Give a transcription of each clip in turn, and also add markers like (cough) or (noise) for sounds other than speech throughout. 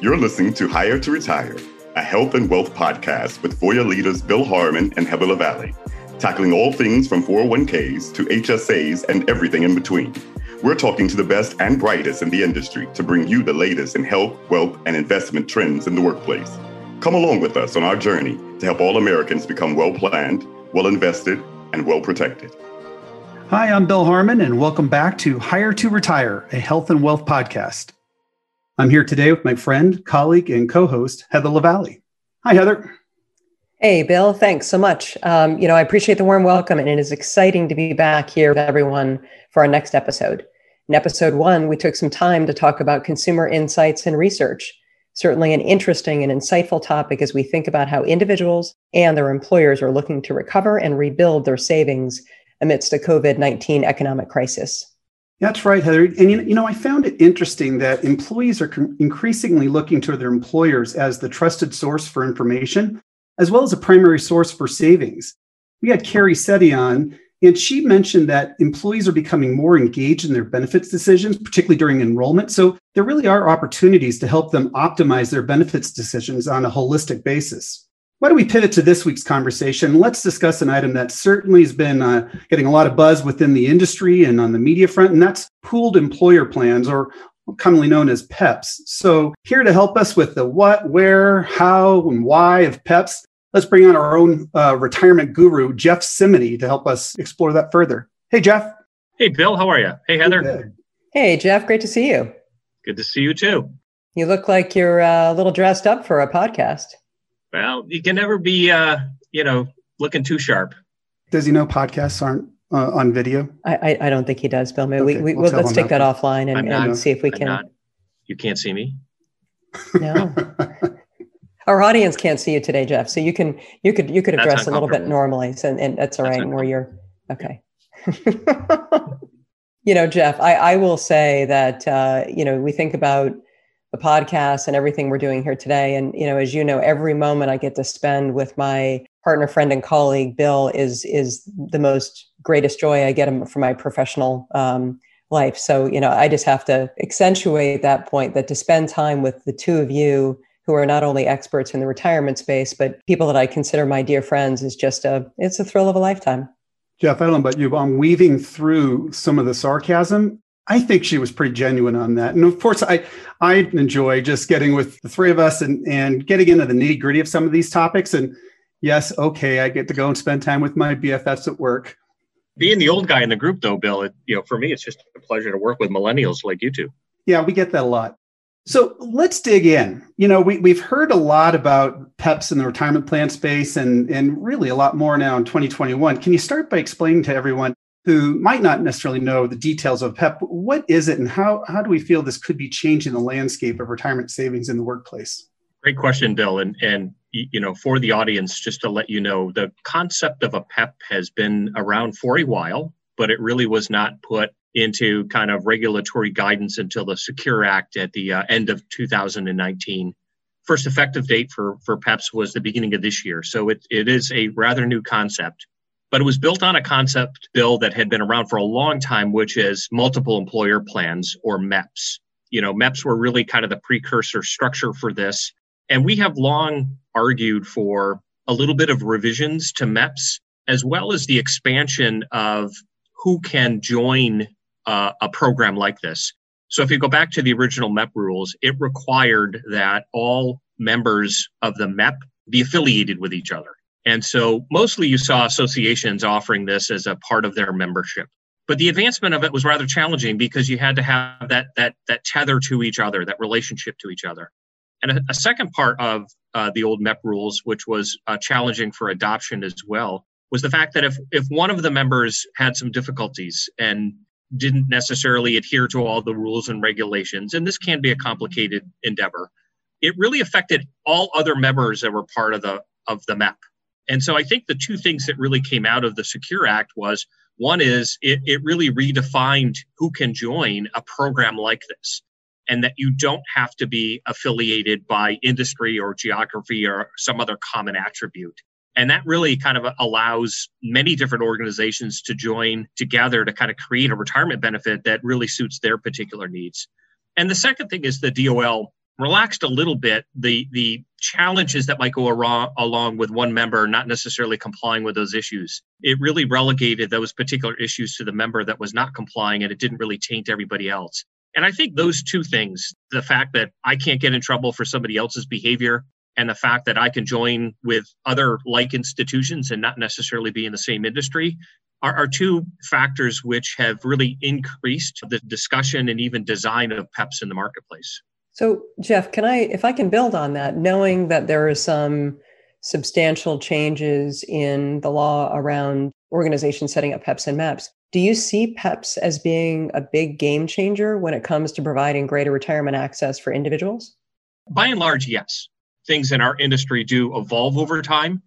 You're listening to Hire to Retire, a health and wealth podcast with Voya leaders Bill Harmon and Heather Lavallee, tackling all things from 401ks to HSAs and everything in between. We're talking to the best and brightest in the industry to bring you the latest in health, wealth, and investment trends in the workplace. Come along with us on our journey to help all Americans become well planned, well invested, and well protected. Hi, I'm Bill Harmon, and welcome back to Hire to Retire, a health and wealth podcast. I'm here today with my friend, colleague, and co host, Heather Lavallee. Hi, Heather. Hey, Bill. Thanks so much. Um, you know, I appreciate the warm welcome, and it is exciting to be back here with everyone for our next episode. In episode one, we took some time to talk about consumer insights and research. Certainly an interesting and insightful topic as we think about how individuals and their employers are looking to recover and rebuild their savings amidst a COVID 19 economic crisis. That's right, Heather. And you know, I found it interesting that employees are increasingly looking to their employers as the trusted source for information, as well as a primary source for savings. We had Carrie Setti on, and she mentioned that employees are becoming more engaged in their benefits decisions, particularly during enrollment. So there really are opportunities to help them optimize their benefits decisions on a holistic basis. Why don't we pivot to this week's conversation? Let's discuss an item that certainly has been uh, getting a lot of buzz within the industry and on the media front, and that's pooled employer plans, or commonly known as PEPs. So, here to help us with the what, where, how, and why of PEPs, let's bring on our own uh, retirement guru, Jeff Simony, to help us explore that further. Hey, Jeff. Hey, Bill. How are you? Hey, Heather. Hey, Jeff. Great to see you. Good to see you too. You look like you're uh, a little dressed up for a podcast. Well, you can never be, uh, you know, looking too sharp. Does he know podcasts aren't uh, on video? I, I, I don't think he does, Bill. Maybe okay, we, we we'll, let's take that offline and, and see if we can. Not, you can't see me. No. (laughs) Our audience can't see you today, Jeff. So you can you could you could address a little bit normally, so, and, and that's all that's right. Where you're okay. (laughs) you know, Jeff, I, I will say that uh, you know we think about the podcast and everything we're doing here today. And, you know, as you know, every moment I get to spend with my partner, friend, and colleague, Bill, is is the most greatest joy I get from my professional um, life. So, you know, I just have to accentuate that point that to spend time with the two of you who are not only experts in the retirement space, but people that I consider my dear friends is just a it's a thrill of a lifetime. Jeff, I don't know about you, but I'm weaving through some of the sarcasm I think she was pretty genuine on that. And of course, I I enjoy just getting with the three of us and and getting into the nitty gritty of some of these topics. And yes, okay, I get to go and spend time with my BFFs at work. Being the old guy in the group, though, Bill, it, you know, for me, it's just a pleasure to work with millennials like you two. Yeah, we get that a lot. So let's dig in. You know, we, we've heard a lot about PEPs in the retirement plan space and, and really a lot more now in 2021. Can you start by explaining to everyone who might not necessarily know the details of PEP, what is it and how, how do we feel this could be changing the landscape of retirement savings in the workplace? Great question, Bill. And, and you know, for the audience, just to let you know, the concept of a PEP has been around for a while, but it really was not put into kind of regulatory guidance until the Secure Act at the uh, end of 2019. First effective date for, for PEPs was the beginning of this year. So it, it is a rather new concept but it was built on a concept bill that had been around for a long time, which is multiple employer plans or MEPs. You know, MEPs were really kind of the precursor structure for this. And we have long argued for a little bit of revisions to MEPs, as well as the expansion of who can join uh, a program like this. So if you go back to the original MEP rules, it required that all members of the MEP be affiliated with each other. And so mostly you saw associations offering this as a part of their membership. But the advancement of it was rather challenging because you had to have that that that tether to each other, that relationship to each other. And a, a second part of uh, the old MEP rules, which was uh, challenging for adoption as well, was the fact that if if one of the members had some difficulties and didn't necessarily adhere to all the rules and regulations, and this can be a complicated endeavor, it really affected all other members that were part of the of the MEP. And so I think the two things that really came out of the Secure Act was one is it, it really redefined who can join a program like this and that you don't have to be affiliated by industry or geography or some other common attribute. And that really kind of allows many different organizations to join together to kind of create a retirement benefit that really suits their particular needs. And the second thing is the DOL relaxed a little bit the the challenges that might go along, along with one member not necessarily complying with those issues. It really relegated those particular issues to the member that was not complying and it didn't really taint everybody else. And I think those two things, the fact that I can't get in trouble for somebody else's behavior and the fact that I can join with other like institutions and not necessarily be in the same industry are, are two factors which have really increased the discussion and even design of PEPs in the marketplace. So, Jeff, can I, if I can build on that, knowing that there are some substantial changes in the law around organizations setting up PEPs and MEPs, do you see PEPs as being a big game changer when it comes to providing greater retirement access for individuals? By and large, yes. Things in our industry do evolve over time.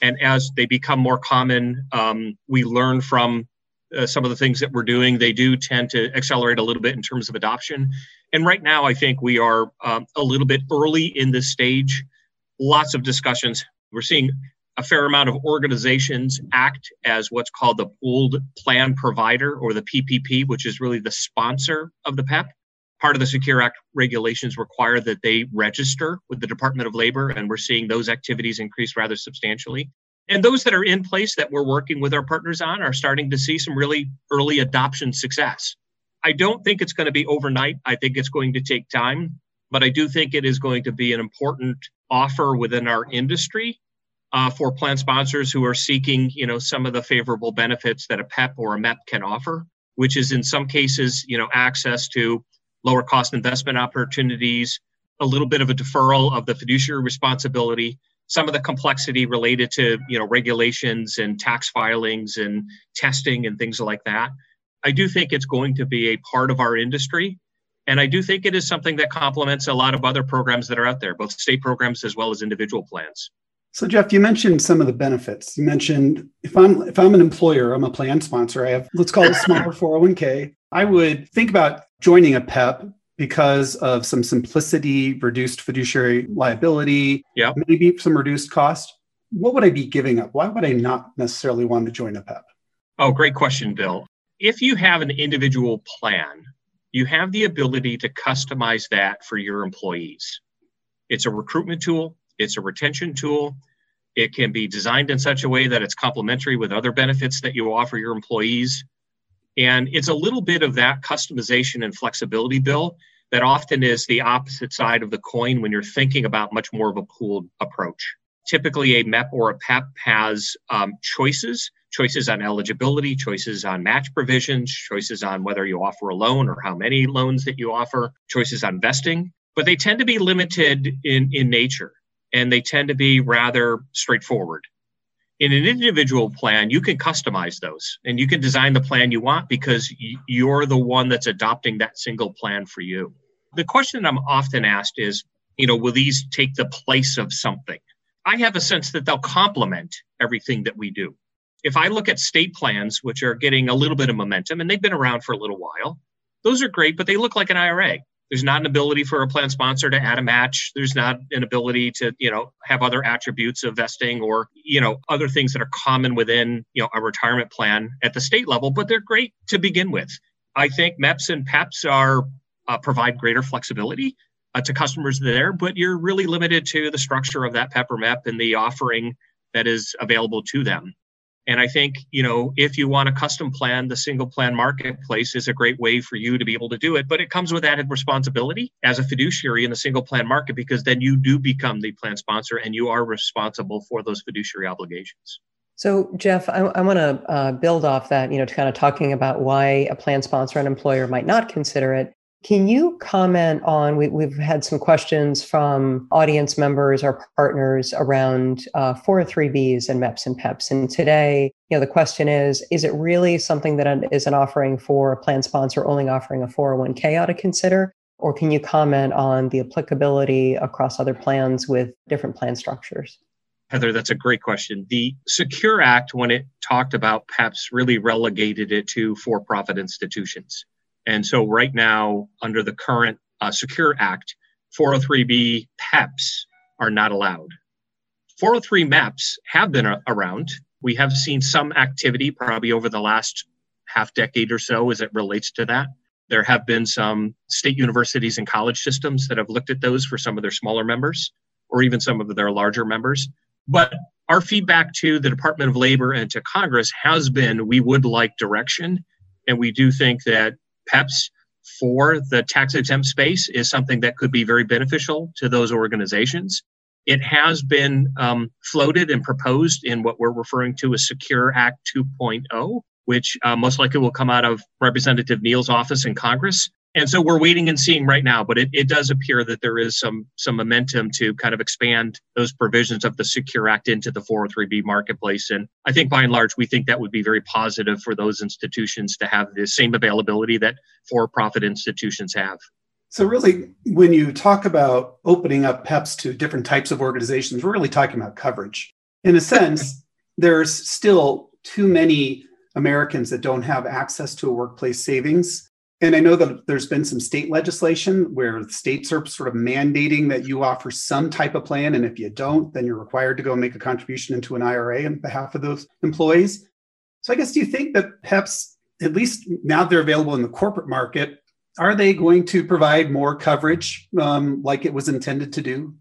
And as they become more common, um, we learn from uh, some of the things that we're doing. They do tend to accelerate a little bit in terms of adoption. And right now, I think we are um, a little bit early in this stage. Lots of discussions. We're seeing a fair amount of organizations act as what's called the pooled plan provider or the PPP, which is really the sponsor of the PEP. Part of the Secure Act regulations require that they register with the Department of Labor, and we're seeing those activities increase rather substantially. And those that are in place that we're working with our partners on are starting to see some really early adoption success. I don't think it's going to be overnight. I think it's going to take time, but I do think it is going to be an important offer within our industry uh, for plan sponsors who are seeking, you know, some of the favorable benefits that a PEP or a MEP can offer, which is in some cases, you know, access to lower cost investment opportunities, a little bit of a deferral of the fiduciary responsibility, some of the complexity related to, you know, regulations and tax filings and testing and things like that. I do think it's going to be a part of our industry. And I do think it is something that complements a lot of other programs that are out there, both state programs as well as individual plans. So Jeff, you mentioned some of the benefits. You mentioned if I'm if I'm an employer, I'm a plan sponsor, I have let's call it a smaller (coughs) 401k. I would think about joining a PEP because of some simplicity, reduced fiduciary liability, yeah. maybe some reduced cost. What would I be giving up? Why would I not necessarily want to join a PEP? Oh, great question, Bill. If you have an individual plan, you have the ability to customize that for your employees. It's a recruitment tool, it's a retention tool. It can be designed in such a way that it's complementary with other benefits that you offer your employees. And it's a little bit of that customization and flexibility, Bill, that often is the opposite side of the coin when you're thinking about much more of a pooled approach. Typically, a MEP or a PEP has um, choices choices on eligibility, choices on match provisions, choices on whether you offer a loan or how many loans that you offer, choices on vesting, but they tend to be limited in, in nature and they tend to be rather straightforward. In an individual plan, you can customize those and you can design the plan you want because you're the one that's adopting that single plan for you. The question I'm often asked is, you know, will these take the place of something? I have a sense that they'll complement everything that we do. If I look at state plans, which are getting a little bit of momentum and they've been around for a little while, those are great, but they look like an IRA. There's not an ability for a plan sponsor to add a match. There's not an ability to, you know, have other attributes of vesting or, you know, other things that are common within, you know, a retirement plan at the state level, but they're great to begin with. I think MEPs and PEPs are uh, provide greater flexibility uh, to customers there, but you're really limited to the structure of that PEP or MEP and the offering that is available to them. And I think, you know, if you want a custom plan, the single plan marketplace is a great way for you to be able to do it. But it comes with added responsibility as a fiduciary in the single plan market because then you do become the plan sponsor and you are responsible for those fiduciary obligations. So, Jeff, I, I want to uh, build off that, you know, to kind of talking about why a plan sponsor and employer might not consider it. Can you comment on? We, have had some questions from audience members or partners around uh, 403bs and MEPs and PEPs. And today, you know, the question is: Is it really something that is an offering for a plan sponsor only offering a 401k ought to consider, or can you comment on the applicability across other plans with different plan structures? Heather, that's a great question. The Secure Act, when it talked about PEPs, really relegated it to for profit institutions. And so, right now, under the current uh, Secure Act, 403b PEPs are not allowed. 403 MEPs have been a- around. We have seen some activity probably over the last half decade or so as it relates to that. There have been some state universities and college systems that have looked at those for some of their smaller members or even some of their larger members. But our feedback to the Department of Labor and to Congress has been we would like direction. And we do think that PEPs for the tax exempt space is something that could be very beneficial to those organizations. It has been um, floated and proposed in what we're referring to as Secure Act 2.0, which uh, most likely will come out of Representative Neal's office in Congress. And so we're waiting and seeing right now, but it, it does appear that there is some some momentum to kind of expand those provisions of the Secure Act into the 403B marketplace. And I think by and large, we think that would be very positive for those institutions to have the same availability that for-profit institutions have. So, really, when you talk about opening up PEPs to different types of organizations, we're really talking about coverage. In a sense, (laughs) there's still too many Americans that don't have access to a workplace savings. And I know that there's been some state legislation where states are sort of mandating that you offer some type of plan. And if you don't, then you're required to go make a contribution into an IRA on behalf of those employees. So I guess, do you think that PEPs, at least now they're available in the corporate market, are they going to provide more coverage um, like it was intended to do?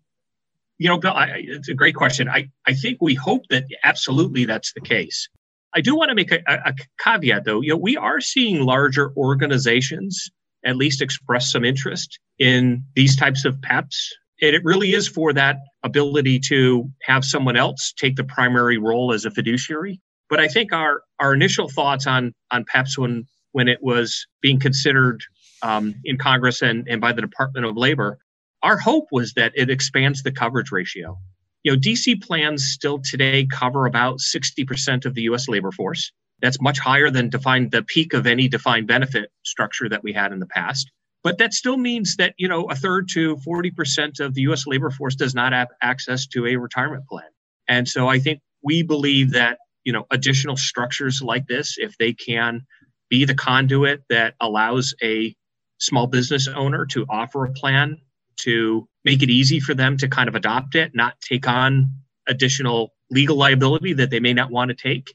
You know, Bill, I, it's a great question. I, I think we hope that absolutely that's the case. I do want to make a, a, caveat, though. You know, we are seeing larger organizations at least express some interest in these types of PEPs. And it really is for that ability to have someone else take the primary role as a fiduciary. But I think our, our initial thoughts on, on PEPs when, when it was being considered um, in Congress and, and by the Department of Labor, our hope was that it expands the coverage ratio. You know, DC plans still today cover about 60% of the US labor force. That's much higher than defined the peak of any defined benefit structure that we had in the past. But that still means that, you know, a third to 40% of the US labor force does not have access to a retirement plan. And so I think we believe that, you know, additional structures like this, if they can be the conduit that allows a small business owner to offer a plan to make it easy for them to kind of adopt it, not take on additional legal liability that they may not want to take.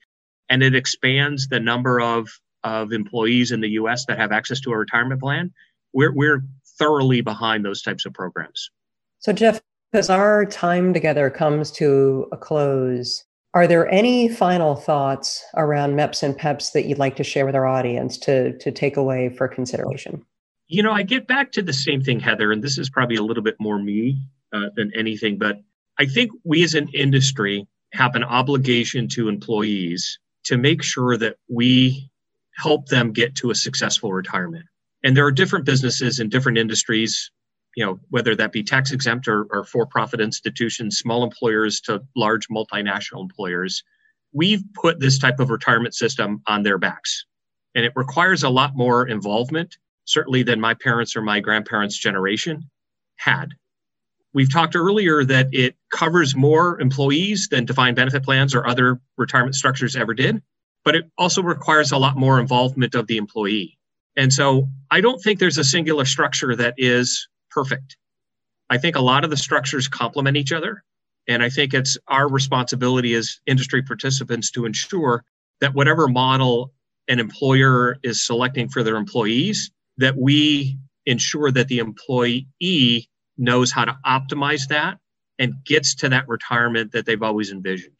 And it expands the number of, of employees in the US that have access to a retirement plan. We're, we're thoroughly behind those types of programs. So, Jeff, as our time together comes to a close, are there any final thoughts around MEPs and PEPs that you'd like to share with our audience to, to take away for consideration? You know, I get back to the same thing, Heather, and this is probably a little bit more me uh, than anything, but I think we as an industry have an obligation to employees to make sure that we help them get to a successful retirement. And there are different businesses in different industries, you know, whether that be tax exempt or, or for profit institutions, small employers to large multinational employers. We've put this type of retirement system on their backs. And it requires a lot more involvement certainly than my parents or my grandparents' generation had. We've talked earlier that it covers more employees than defined benefit plans or other retirement structures ever did, but it also requires a lot more involvement of the employee. And so I don't think there's a singular structure that is perfect. I think a lot of the structures complement each other. And I think it's our responsibility as industry participants to ensure that whatever model an employer is selecting for their employees that we ensure that the employee knows how to optimize that and gets to that retirement that they've always envisioned.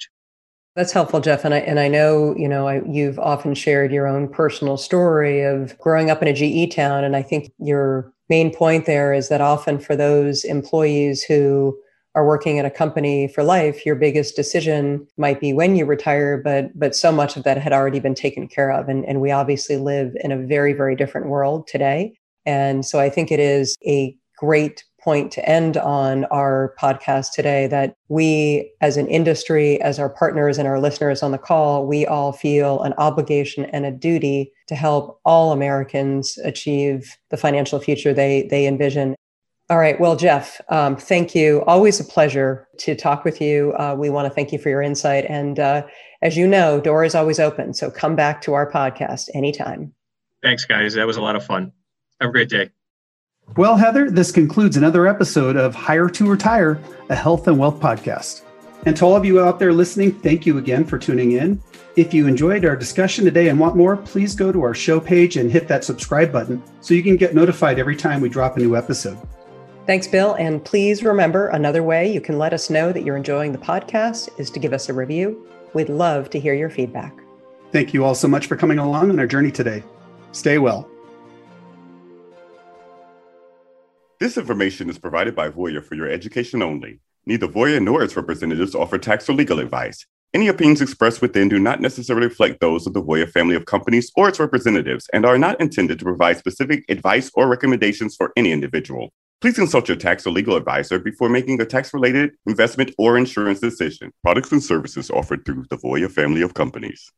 That's helpful, Jeff. And I and I know you know I, you've often shared your own personal story of growing up in a GE town, and I think your main point there is that often for those employees who are working at a company for life, your biggest decision might be when you retire, but but so much of that had already been taken care of. And, and we obviously live in a very, very different world today. And so I think it is a great point to end on our podcast today that we as an industry, as our partners and our listeners on the call, we all feel an obligation and a duty to help all Americans achieve the financial future they they envision all right. Well, Jeff, um, thank you. Always a pleasure to talk with you. Uh, we want to thank you for your insight. And uh, as you know, door is always open. So come back to our podcast anytime. Thanks, guys. That was a lot of fun. Have a great day. Well, Heather, this concludes another episode of Hire to Retire, a health and wealth podcast. And to all of you out there listening, thank you again for tuning in. If you enjoyed our discussion today and want more, please go to our show page and hit that subscribe button so you can get notified every time we drop a new episode. Thanks, Bill. And please remember another way you can let us know that you're enjoying the podcast is to give us a review. We'd love to hear your feedback. Thank you all so much for coming along on our journey today. Stay well. This information is provided by Voya for your education only. Neither Voya nor its representatives offer tax or legal advice. Any opinions expressed within do not necessarily reflect those of the Voya family of companies or its representatives and are not intended to provide specific advice or recommendations for any individual. Please consult your tax or legal advisor before making a tax related investment or insurance decision. Products and services offered through the Voya family of companies.